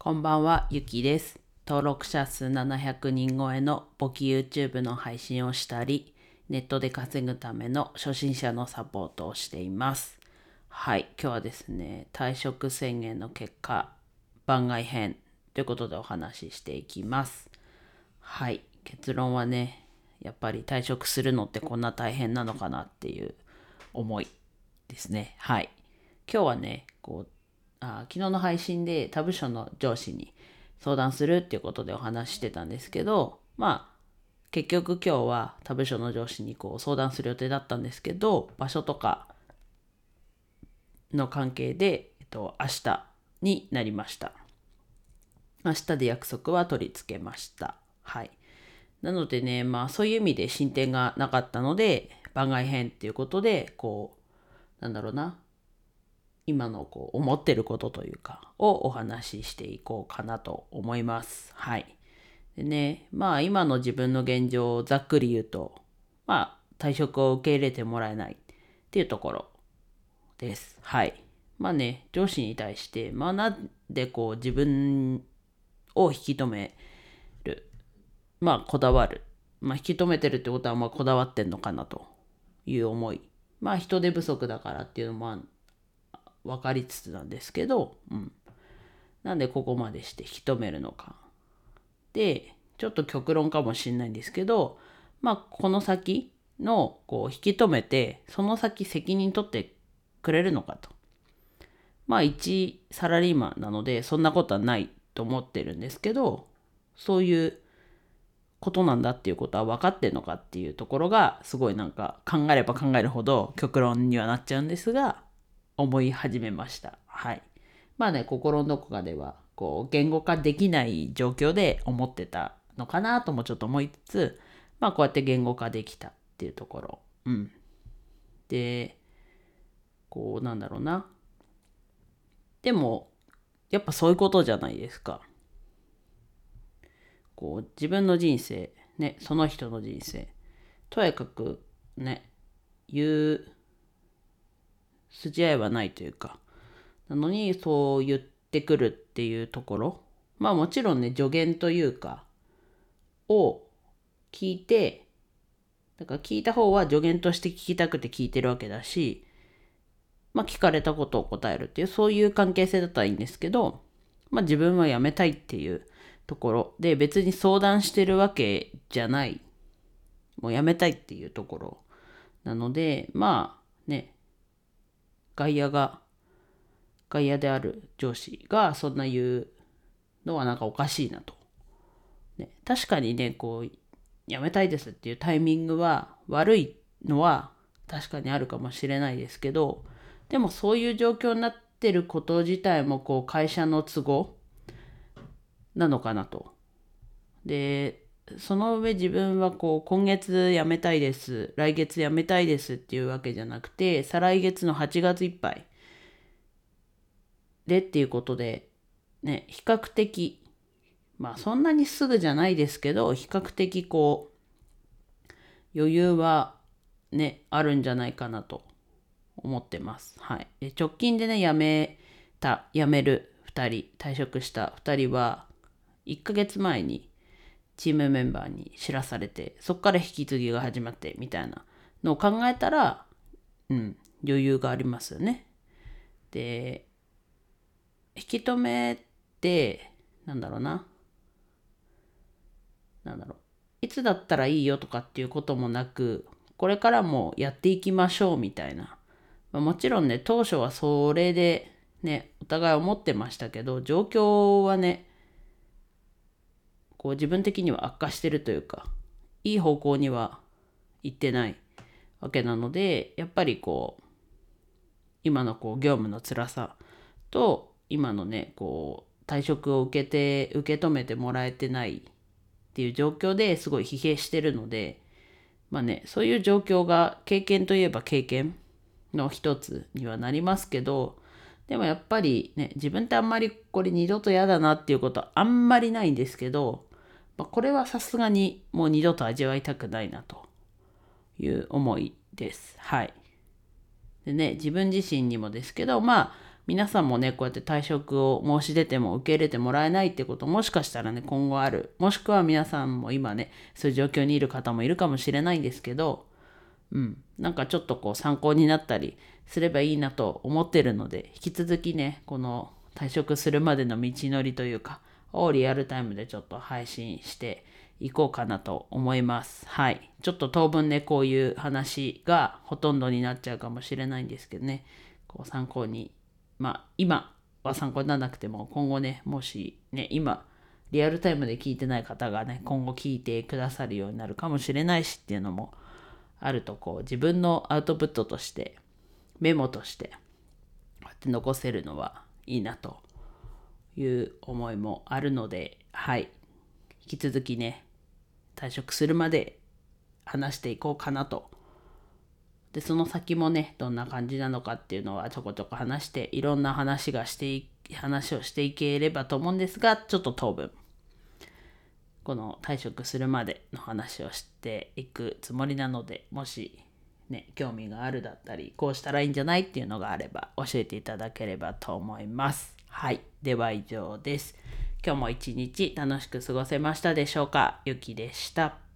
こんばんは、ゆきです。登録者数700人超えの簿記 YouTube の配信をしたり、ネットで稼ぐための初心者のサポートをしています。はい、今日はですね、退職宣言の結果、番外編ということでお話ししていきます。はい、結論はね、やっぱり退職するのってこんな大変なのかなっていう思いですね。はい。今日はね、こう、あ昨日の配信で他部署の上司に相談するっていうことでお話ししてたんですけど、まあ、結局今日は他部署の上司にこう相談する予定だったんですけど、場所とかの関係で、えっと、明日になりました。明日で約束は取り付けました。はい。なのでね、まあそういう意味で進展がなかったので、番外編っていうことで、こう、なんだろうな、今のこう思ってることというか、をお話ししていこうかなと思います。はい。でね、まあ今の自分の現状をざっくり言うと、まあ退職を受け入れてもらえないっていうところです。はい。まあね、上司に対して、まあなんでこう自分を引き止める。まあこだわる。まあ引き止めてるってことはまあこだわってんのかなという思い。まあ人手不足だからっていうのもある分かりつつなんですけど、うん。なんでここまでして引き止めるのか。で、ちょっと極論かもしれないんですけど、まあこの先のこう引き止めて、その先責任取ってくれるのかと。まあ一サラリーマンなのでそんなことはないと思ってるんですけど、そういうことなんだっていうことは分かってんのかっていうところがすごいなんか考えれば考えるほど極論にはなっちゃうんですが思い始めました。はい。まあね、心のどこかではこう言語化できない状況で思ってたのかなともちょっと思いつつ、まあこうやって言語化できたっていうところ。うん。で、こうなんだろうな。でも、やっぱそういうことじゃないですか。こう自分の人生、ね、その人の人生、とやかくね、言う筋合いはないというか、なのにそう言ってくるっていうところ、まあもちろんね、助言というか、を聞いて、だから聞いた方は助言として聞きたくて聞いてるわけだし、まあ聞かれたことを答えるっていう、そういう関係性だったらいいんですけど、まあ自分は辞めたいっていうところ。で別に相談してるわけじゃない。もう辞めたいっていうところなので、まあね、外野が、外野である上司がそんな言うのはなんかおかしいなと。ね、確かにね、こう、辞めたいですっていうタイミングは悪いのは確かにあるかもしれないですけど、でもそういう状況になってること自体もこう会社の都合なのかなと。で、その上自分はこう今月辞めたいです、来月辞めたいですっていうわけじゃなくて、再来月の8月いっぱいでっていうことで、ね、比較的、まあそんなにすぐじゃないですけど、比較的こう、余裕はね、あるんじゃないかなと思ってます。はい。で直近でね、辞めた、辞める2人、退職した2人は、1ヶ月前にチームメンバーに知らされて、そこから引き継ぎが始まってみたいなのを考えたら、うん、余裕がありますよね。で、引き止めって、なんだろうな。なんだろう。いつだったらいいよとかっていうこともなく、これからもやっていきましょうみたいな。まあ、もちろんね、当初はそれでね、お互い思ってましたけど、状況はね、こう自分的には悪化してるというか、いい方向には行ってないわけなので、やっぱりこう、今のこう業務の辛さと、今のね、こう、退職を受けて、受け止めてもらえてないっていう状況ですごい疲弊してるので、まあね、そういう状況が経験といえば経験の一つにはなりますけど、でもやっぱりね、自分ってあんまりこれ二度と嫌だなっていうことはあんまりないんですけど、まあ、これはさすがにもう二度と味わいたくないなという思いです。はい。でね、自分自身にもですけど、まあ、皆さんもねこうやって退職を申し出ても受け入れてもらえないってこともしかしたらね今後あるもしくは皆さんも今ねそういう状況にいる方もいるかもしれないんですけどうんなんかちょっとこう参考になったりすればいいなと思ってるので引き続きねこの退職するまでの道のりというかをリアルタイムでちょっと配信していこうかなと思います。はい。ちょっと当分ね、こういう話がほとんどになっちゃうかもしれないんですけどね、こう参考に、まあ今は参考にならなくても、今後ね、もしね、今、リアルタイムで聞いてない方がね、今後聞いてくださるようになるかもしれないしっていうのもあると、こう自分のアウトプットとして、メモとして、こうやって残せるのはいいなという思いもあるので、はい。引き続きね、退職するまで話していこうかなと。で、その先もね、どんな感じなのかっていうのはちょこちょこ話して、いろんな話がして、話をしていければと思うんですが、ちょっと当分、この退職するまでの話をしていくつもりなので、もしね、興味があるだったり、こうしたらいいんじゃないっていうのがあれば教えていただければと思います。はい。では以上です。今日も一日楽しく過ごせましたでしょうか？ゆきでした。